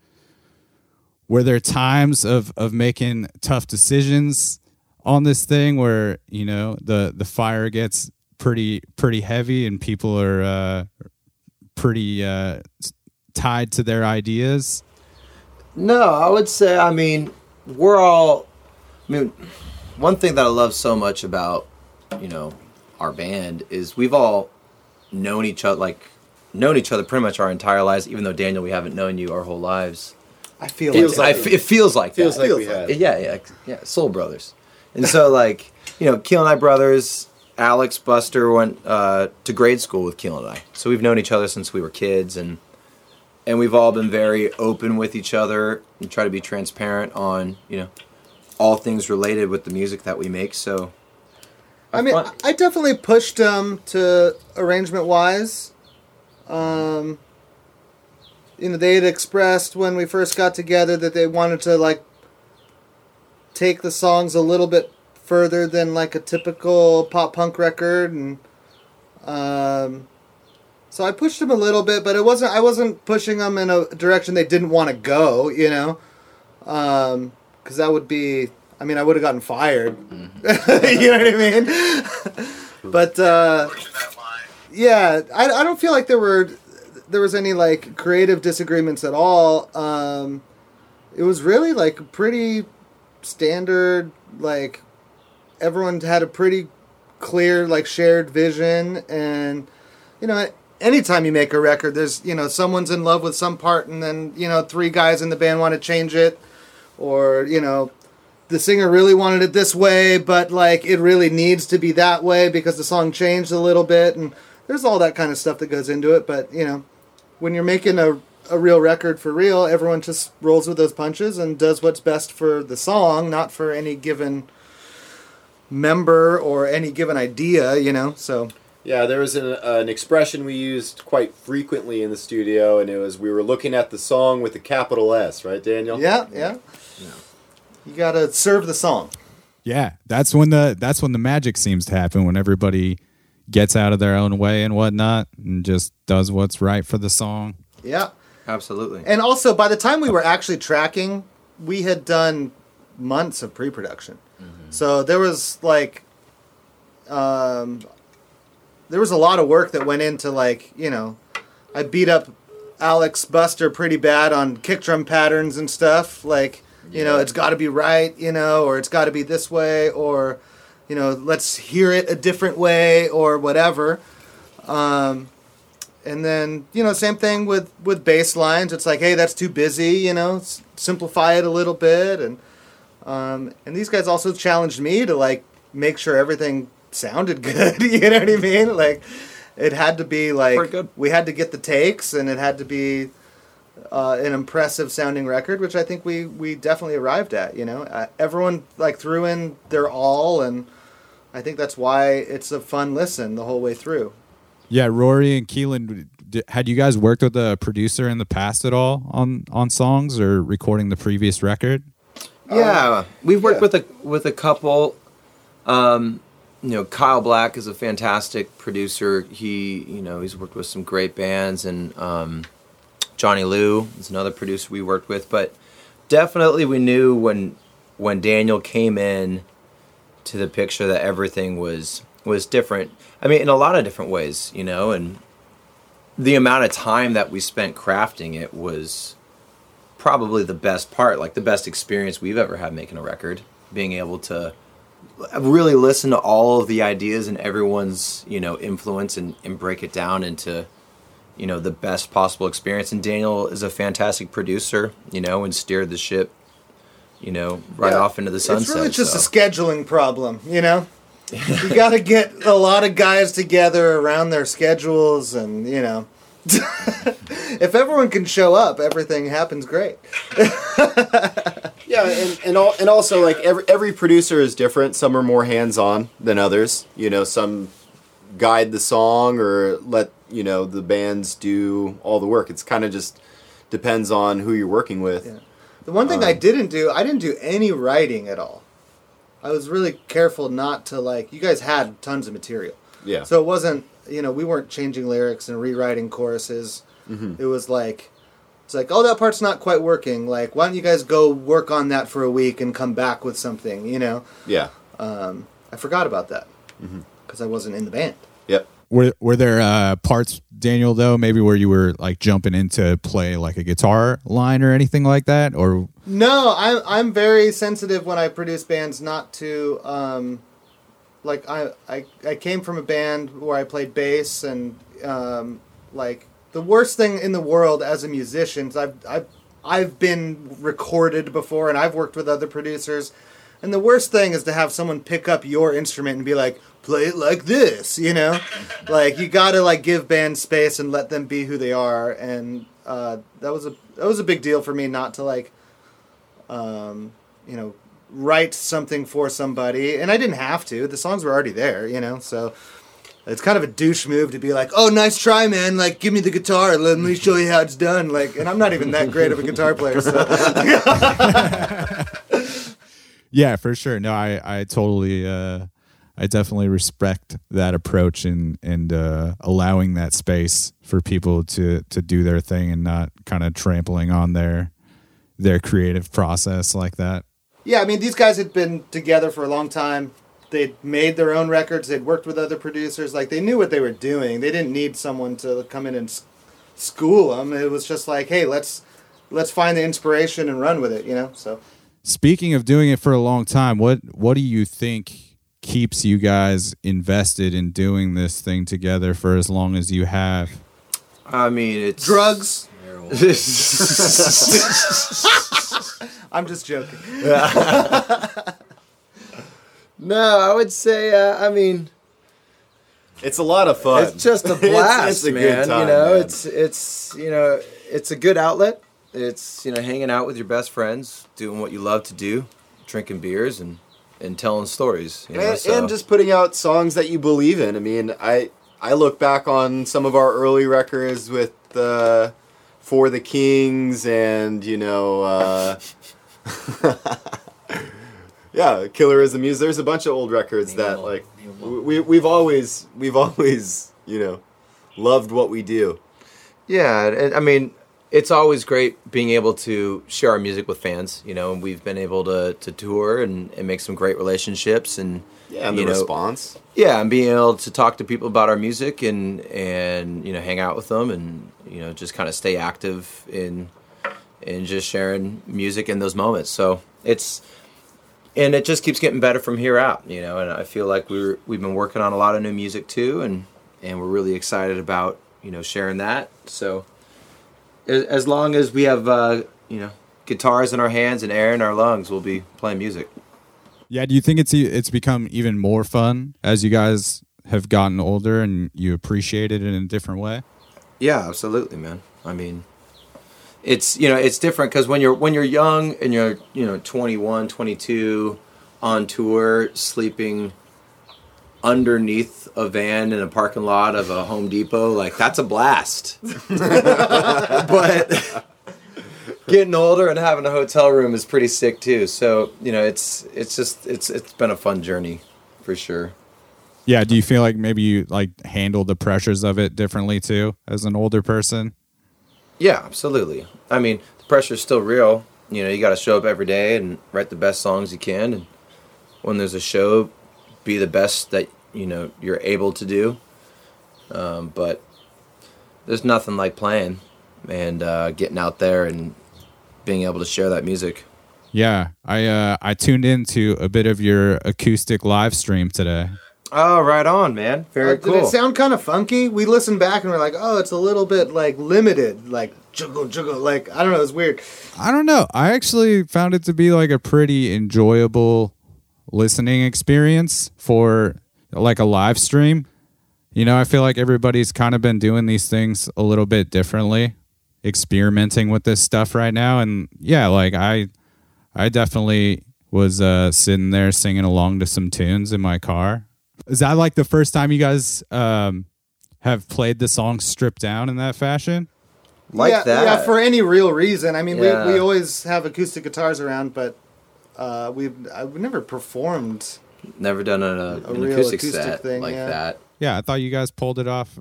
[SPEAKER 1] were there times of of making tough decisions on this thing where you know the the fire gets pretty pretty heavy and people are uh pretty uh tied to their ideas
[SPEAKER 4] No, I would say, I mean, we're all. I mean, one thing that I love so much about, you know, our band is we've all known each other, like, known each other pretty much our entire lives, even though, Daniel, we haven't known you our whole lives.
[SPEAKER 5] I feel
[SPEAKER 6] Feels
[SPEAKER 5] like,
[SPEAKER 4] I f- it feels like
[SPEAKER 6] Feels
[SPEAKER 4] that.
[SPEAKER 6] like we had.
[SPEAKER 4] Yeah, yeah, yeah. Soul brothers. And so, like, you know, Keel and I brothers, Alex Buster went uh, to grade school with Keel and I. So we've known each other since we were kids, and and we've all been very open with each other and try to be transparent on, you know, all things related with the music that we make. So,
[SPEAKER 5] I mean,
[SPEAKER 4] fun.
[SPEAKER 5] I definitely pushed them to arrangement wise. Um, you know, they had expressed when we first got together that they wanted to like take the songs a little bit further than like a typical pop punk record, and um, so I pushed them a little bit, but it wasn't. I wasn't pushing them in a direction they didn't want to go. You know, because that would be. I mean, I would have gotten fired. you know what I mean? but uh, yeah, I, I don't feel like there were there was any like creative disagreements at all. Um, it was really like pretty standard. Like everyone had a pretty clear, like shared vision, and you know, anytime you make a record, there's you know someone's in love with some part, and then you know three guys in the band want to change it, or you know. The singer really wanted it this way, but like it really needs to be that way because the song changed a little bit, and there's all that kind of stuff that goes into it. But you know, when you're making a a real record for real, everyone just rolls with those punches and does what's best for the song, not for any given member or any given idea, you know. So
[SPEAKER 6] Yeah, there was an, an expression we used quite frequently in the studio, and it was we were looking at the song with a capital S, right, Daniel?
[SPEAKER 5] yeah, yeah. You gotta serve the song.
[SPEAKER 1] Yeah, that's when the that's when the magic seems to happen when everybody gets out of their own way and whatnot and just does what's right for the song.
[SPEAKER 5] Yeah.
[SPEAKER 4] Absolutely.
[SPEAKER 5] And also, by the time we were actually tracking, we had done months of pre-production. So there was like, um, there was a lot of work that went into like you know, I beat up Alex Buster pretty bad on kick drum patterns and stuff. Like you know, it's got to be right, you know, or it's got to be this way, or you know, let's hear it a different way, or whatever. Um, and then you know same thing with with bass lines. It's like hey that's too busy you know s- simplify it a little bit. And um, and these guys also challenged me to like make sure everything sounded good you know what i mean? Like it had to be like we had to get the takes and it had to be uh, an impressive sounding record which i think we we definitely arrived at you know? Uh, everyone like threw in their all and i think that's why it's a fun listen the whole way through
[SPEAKER 1] Yeah, Rory and Keelan, had you guys worked with a producer in the past at all on on songs or recording the previous record?
[SPEAKER 4] Yeah, we've worked
[SPEAKER 5] yeah.
[SPEAKER 4] with a with a couple. Um, you know, Kyle Black is a fantastic producer. He, you know, he's worked with some great bands, and um, Johnny Lou is another producer we worked with. But definitely, we knew when when Daniel came in to the picture that everything was was different. I mean, in a lot of different ways, you know, and the amount of time that we spent crafting it was probably the best part, like the best experience we've ever had making a record. Being able to really listen to all of the ideas and everyone's, you know, influence and, and break it down into, you know, the best possible experience. And Daniel is a fantastic producer, you know, and steered the ship, you know, right
[SPEAKER 5] Yeah.
[SPEAKER 4] off into the sunset.
[SPEAKER 5] It's really just
[SPEAKER 4] so.
[SPEAKER 5] a scheduling problem, you know. you got to get a lot of guys together around their schedules, and you know, if everyone can show up, everything happens great.
[SPEAKER 6] Yeah, and and, all, and also like every every producer is different. Some are more hands on than others. You know, some guide the song or let you know the bands do all the work. It's kind of just depends on who you're working with.
[SPEAKER 5] Yeah. The one thing I um, didn't do, I didn't do any writing at all. I was really careful not to like. You guys had tons of material,
[SPEAKER 6] Yeah.
[SPEAKER 5] so it wasn't. You know, we weren't changing lyrics and rewriting choruses. Mm-hmm. It was like, it's like, oh, that part's not quite working. Like, why don't you guys go work on that for a week and come back with something? You know,
[SPEAKER 6] yeah.
[SPEAKER 5] um, I forgot about that mm-hmm. because I wasn't in the band.
[SPEAKER 1] Were were there uh, parts, Daniel, though, maybe where you were like jumping in to play like a guitar line or anything like that, or?
[SPEAKER 5] No, I'm I'm very sensitive when I produce bands not to um, like I, I I came from a band where I played bass and um, like the worst thing in the world as a musician is I've I've I've been recorded before and I've worked with other producers and the worst thing is to have someone pick up your instrument and be like play it like this you know like you gotta like give bands space and let them be who they are and uh, that was a that was a big deal for me not to like um, you know, write something for somebody, and I didn't have to. The songs were already there, you know. So it's kind of a douche move to be like, "Oh, nice try, man! Like, give me the guitar, let me show you how it's done." Like, and I'm not even that great of a guitar player, so
[SPEAKER 1] yeah, for sure. No, I I totally uh, I definitely respect that approach and and uh, allowing that space for people to to do their thing and not kind of trampling on their their creative process like that.
[SPEAKER 5] yeah. I mean, these guys had been together for a long time. They'd made their own records. They'd worked with other producers. Like, they knew what they were doing. They didn't need someone to come in and school them. It was just like, hey, let's let's find the inspiration and run with it, you know. So.
[SPEAKER 1] speaking of doing it for a long time, what what do you think keeps you guys invested in doing this thing together for as long as you have?
[SPEAKER 4] I mean, it's
[SPEAKER 5] Drugs. I'm just joking.
[SPEAKER 4] no, I would say. Uh, I mean,
[SPEAKER 6] It's a lot of fun.
[SPEAKER 4] it's just a
[SPEAKER 6] It's-
[SPEAKER 4] blast,
[SPEAKER 6] it's a
[SPEAKER 4] man.
[SPEAKER 6] good time,
[SPEAKER 4] you know,
[SPEAKER 6] man.
[SPEAKER 4] it's it's you know, it's a good outlet. It's you know, hanging out with your best friends, doing what you love to do, drinking beers and and telling stories. You know,
[SPEAKER 6] and,
[SPEAKER 4] so-
[SPEAKER 6] and just putting out songs that you believe in. I mean, I I look back on some of our early records with uh, For the Kings and you know, uh, yeah, Killer is the Muse. There's a bunch of old records that like we we've always we've always you know loved what we do.
[SPEAKER 4] Yeah, and I mean, it's always great being able to share our music with fans. You know, and we've been able to to tour and, and make some great relationships and
[SPEAKER 6] Yeah, and the
[SPEAKER 4] know,
[SPEAKER 6] response.
[SPEAKER 4] yeah, and being able to talk to people about our music and and you know hang out with them and you know just kind of stay active in in just sharing music in those moments. So it's and it just keeps getting better from here out, you know. And I feel like we're we've been working on a lot of new music too, and and we're really excited about you know sharing that. So as, long as we have uh, you know guitars in our hands and air in our lungs, we'll be playing music.
[SPEAKER 1] Yeah, do you think it's it's become even more fun as you guys have gotten older and you appreciate it in a different way?
[SPEAKER 4] Yeah, absolutely, man. I mean, it's you know it's different because when you're when you're young and you're you know 21, 22, on tour, sleeping underneath a van in a parking lot of a Home Depot, like that's a blast. but getting older and having a hotel room is pretty sick too. So you know it's it's just it's it's been a fun journey for sure.
[SPEAKER 1] Yeah, do you feel like maybe you like handle the pressures of it differently too as an older person?
[SPEAKER 4] Yeah, absolutely. I mean, the pressure's still real. You know, you got to show up every day and write the best songs you can, and when there's a show, be the best that you know you're able to do. Um, but there's nothing like playing and uh, getting out there and being able to share that music.
[SPEAKER 1] Yeah, I uh I tuned into a bit of your acoustic live stream today.
[SPEAKER 4] Oh, right on, man. Very
[SPEAKER 5] Uh, Did it sound kind of funky? We listened back and we're like, oh, it's a little bit like limited, like juggle juggle. Like I don't know, it's weird.
[SPEAKER 1] I don't know. I actually found it to be like a pretty enjoyable listening experience for like a live stream. You know, I feel like everybody's kind of been doing these things a little bit differently, experimenting with this stuff right now and yeah, like I I definitely was uh sitting there singing along to some tunes in my car. Is that like the first time you guys um have played the song stripped down in that fashion?
[SPEAKER 4] like
[SPEAKER 5] yeah,
[SPEAKER 4] that.
[SPEAKER 5] Yeah, for any real reason. I mean,
[SPEAKER 4] Yeah.
[SPEAKER 5] we, we always have acoustic guitars around, but uh, we've I've never performed.
[SPEAKER 4] Never done an, uh, an
[SPEAKER 5] real
[SPEAKER 4] acoustic,
[SPEAKER 5] acoustic
[SPEAKER 4] set
[SPEAKER 5] thing,
[SPEAKER 4] like
[SPEAKER 5] yeah.
[SPEAKER 4] that.
[SPEAKER 1] yeah, I thought you guys pulled it off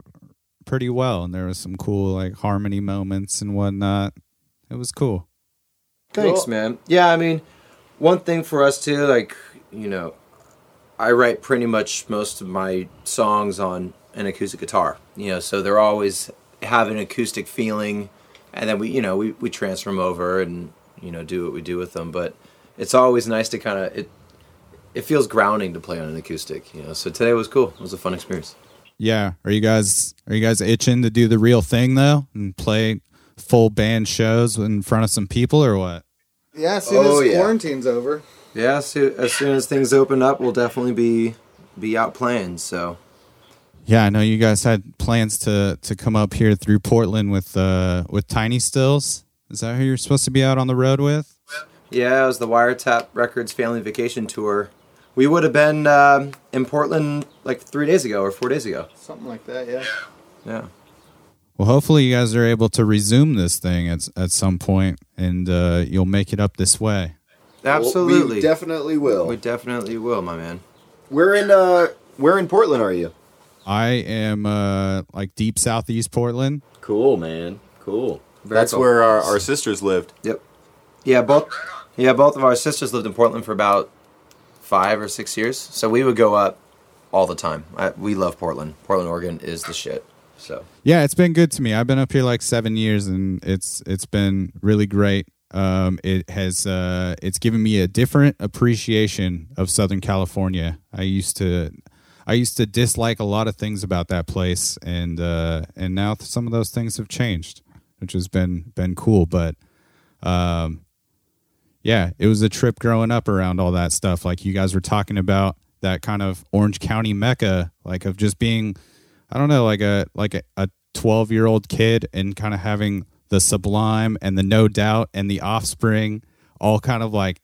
[SPEAKER 1] pretty well, and there was some cool like harmony moments and whatnot. It was cool.
[SPEAKER 4] Thanks,
[SPEAKER 5] Cool.
[SPEAKER 4] man. Yeah, I mean, one thing for us too, like you know, I write pretty much most of my songs on an acoustic guitar. You know, so they're always have an acoustic feeling, and then we, you know, we we transfer them over and you know do what we do with them. But it's always nice to kind of it. It feels grounding to play on an acoustic, you know. So today was cool. It was a fun experience.
[SPEAKER 1] Yeah, are you guys are you guys itching to do the real thing though and play full band shows in front of some people or what?
[SPEAKER 5] Yeah, as soon
[SPEAKER 4] Oh,
[SPEAKER 5] as
[SPEAKER 4] yeah.
[SPEAKER 5] quarantine's over.
[SPEAKER 4] Yeah, so as soon as things open up, we'll definitely be be out playing. So
[SPEAKER 1] Yeah, I know you guys had plans to to come up here through Portland with uh with Tiny Stills. Is that who you're supposed to be out on the road with?
[SPEAKER 4] Yeah, it was the Wiretap Records Family Vacation Tour. We would have been um, in Portland like three days ago or four days ago.
[SPEAKER 5] Something like that, yeah.
[SPEAKER 4] Yeah.
[SPEAKER 1] Well, hopefully you guys are able to resume this thing at at some point, and uh, you'll make it up this way.
[SPEAKER 4] Absolutely.
[SPEAKER 6] We definitely will.
[SPEAKER 4] We definitely will, my man.
[SPEAKER 6] Where in uh where in Portland are you?
[SPEAKER 1] I am uh, like deep southeast Portland.
[SPEAKER 6] Cool, man. Cool.
[SPEAKER 4] Very
[SPEAKER 6] That's
[SPEAKER 4] cool.
[SPEAKER 6] where our, our sisters lived.
[SPEAKER 4] Yep. Yeah, both. Yeah, both of our sisters lived in Portland for about five or six years, so we would go up all the time. I, we love Portland. Portland, Oregon is the shit. So
[SPEAKER 1] Yeah, it's been good to me. I've been up here like seven years, and it's it's been really great. um, it has uh, it's given me a different appreciation of Southern California. I used to I used to dislike a lot of things about that place, and uh, and now some of those things have changed, which has been been cool. But um, yeah, it was a trip growing up around all that stuff. Like you guys were talking about that kind of Orange County mecca, like of just being, I don't know, like a like a, a 12 year old kid and kind of having the Sublime and the No Doubt and the Offspring all kind of like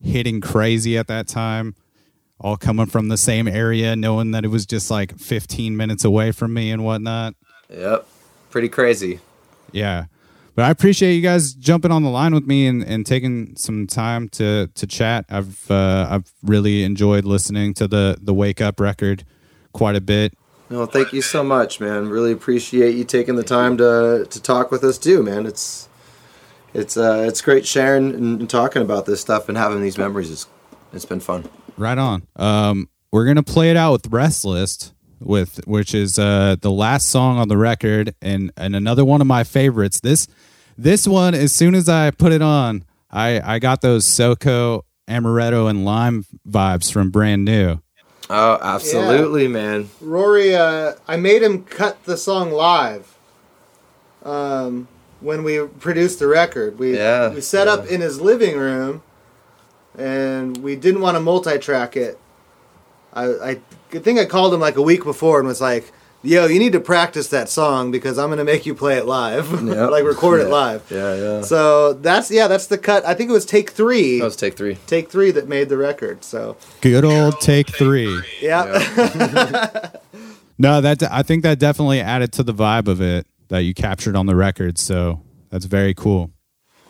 [SPEAKER 1] hitting crazy at that time, all coming from the same area, knowing that it was just like 15 minutes away from me and whatnot.
[SPEAKER 4] Yep. Pretty crazy.
[SPEAKER 1] Yeah. But I appreciate you guys jumping on the line with me and, and taking some time to, to chat. I've uh, I've really enjoyed listening to the the Wake Up record quite a bit.
[SPEAKER 4] No, thank you so much, man. Really appreciate you taking the time to to talk with us too, man. It's it's uh it's great sharing and, and talking about this stuff and having these memories. It's it's been fun.
[SPEAKER 1] Right on. Um, we're gonna play it out with Restless, with which is uh, the last song on the record, and and another one of my favorites. This this one, as soon as I put it on, I I got those SoCo amaretto and lime vibes from Brand New.
[SPEAKER 4] Oh, absolutely, man.
[SPEAKER 5] Rory, uh, I made him cut the song live. Um, when we produced the record, we
[SPEAKER 4] Yeah,
[SPEAKER 5] we set up in his living room, and we didn't want to multi-track it. I I think I called him like a week before and was like, "Yo, you need to practice that song because I'm gonna make you play it live,
[SPEAKER 4] Yep.
[SPEAKER 5] like record it live."
[SPEAKER 4] Yeah, yeah.
[SPEAKER 5] So that's yeah, that's the cut. I think it was take three.
[SPEAKER 4] That was take three.
[SPEAKER 5] take three that made the record. So
[SPEAKER 1] Good old take three.
[SPEAKER 5] yeah.
[SPEAKER 1] No, that I think that definitely added to the vibe of it that you captured on the record. So that's very cool.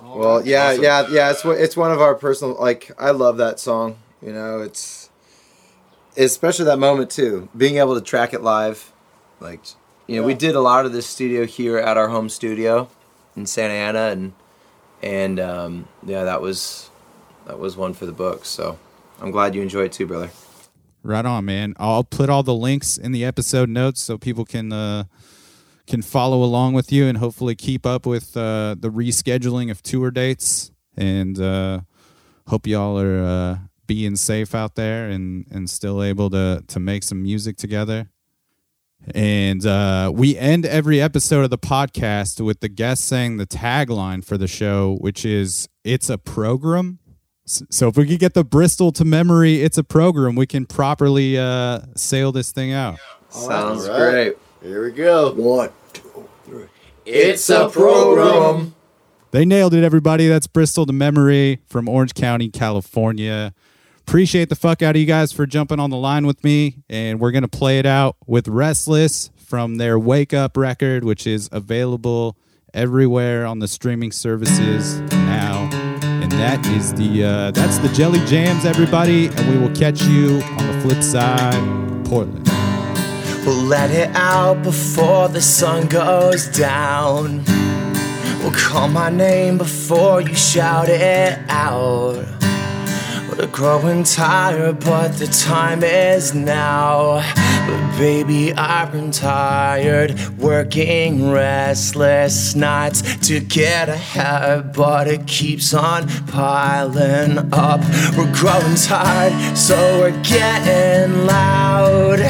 [SPEAKER 4] Oh, well, yeah, yeah, yeah. It's it's one of our personal. Like, I love that song. You know, it's especially that moment too. Being able to track it live, like, you know, we did a lot of this studio here at our home studio in Santa Ana, and and um, yeah, that was that was one for the books. So I'm glad you enjoy it too, brother.
[SPEAKER 1] Right on, man. I'll put all the links in the episode notes so people can uh, can follow along with you and hopefully keep up with uh, the rescheduling of tour dates. And uh, hope y'all are uh, being safe out there and and still able to to make some music together. And uh, we end every episode of the podcast with the guest saying the tagline for the show, which is "It's a program." So if we could get the Bristol to memory, it's a program. We can properly uh, sail this thing out.
[SPEAKER 4] Sounds
[SPEAKER 6] All right.
[SPEAKER 4] great.
[SPEAKER 6] Here we go.
[SPEAKER 4] One, two, three. It's a program.
[SPEAKER 1] They nailed it, everybody. That's Bristol to memory from Orange County, California. Appreciate the fuck out of you guys for jumping on the line with me, and we're gonna play it out with "Restless" from their "Wake Up" record, which is available everywhere on the streaming services now. And that is the uh, that's the Jelly Jams, everybody. And we will catch you on the flip side, Portland.
[SPEAKER 3] We'll let it out before the sun goes down. We'll call my name before you shout it out. We're growing tired, but the time is now. But baby, I've been tired, working restless nights to get ahead, but it keeps on piling up. We're growing tired, so we're getting loud.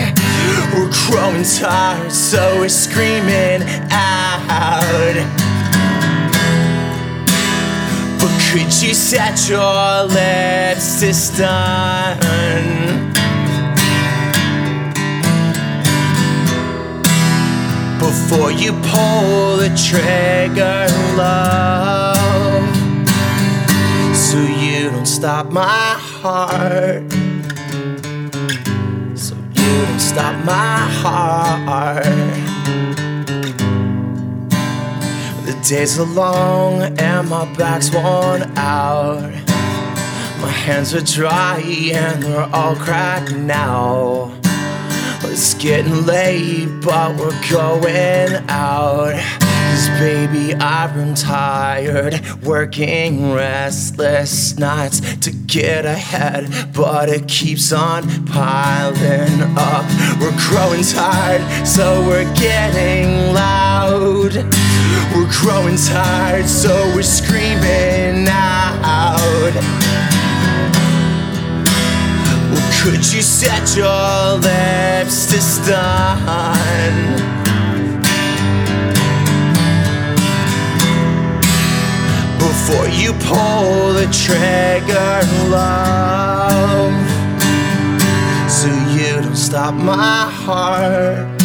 [SPEAKER 3] We're growing tired, so we're screaming out. Could you set your lips to stun? Before you pull the trigger, love, so you don't stop my heart. So you don't stop my heart. Days are long and my back's worn out. My hands are dry and they're all cracked now. It's getting late, but we're going out. Cause baby, I've been tired, working restless nights to get ahead, but it keeps on piling up. We're growing tired, so we're getting loud. We're growing tired, so we're screaming out. Could you set your lips to stun? Before you pull the trigger, love, so you don't stop my heart,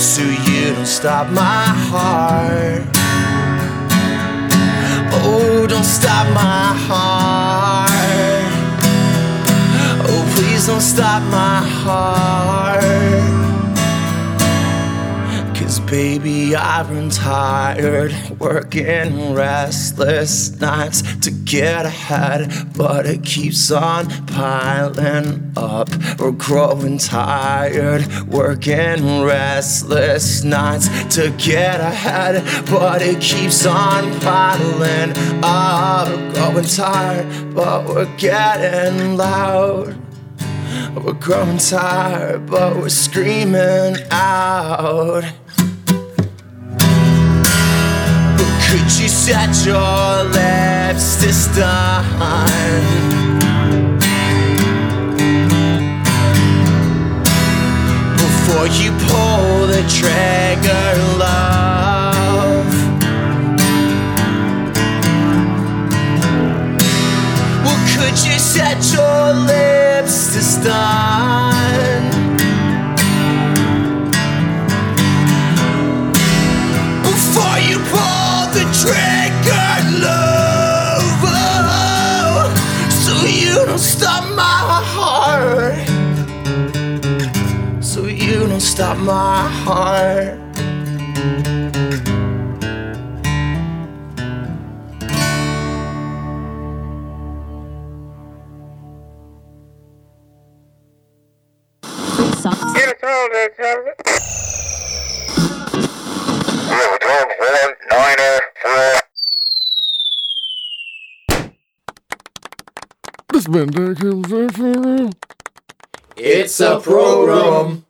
[SPEAKER 3] so you don't stop my heart. Oh, don't stop my heart. Oh, please don't stop my heart. Baby, I've been tired, working restless nights to get ahead, but it keeps on piling up. We're growing tired, working restless nights to get ahead, but it keeps on piling up. We're growing tired, but we're getting loud. We're growing tired, but we're screaming out. Could you set your lips to stun? Before you pull the trigger, love. Well, could you set your lips to stun? Stop my heart.
[SPEAKER 7] Yes, all that time. Zero, twelve, one, niner, four.
[SPEAKER 8] This been
[SPEAKER 4] It's a program.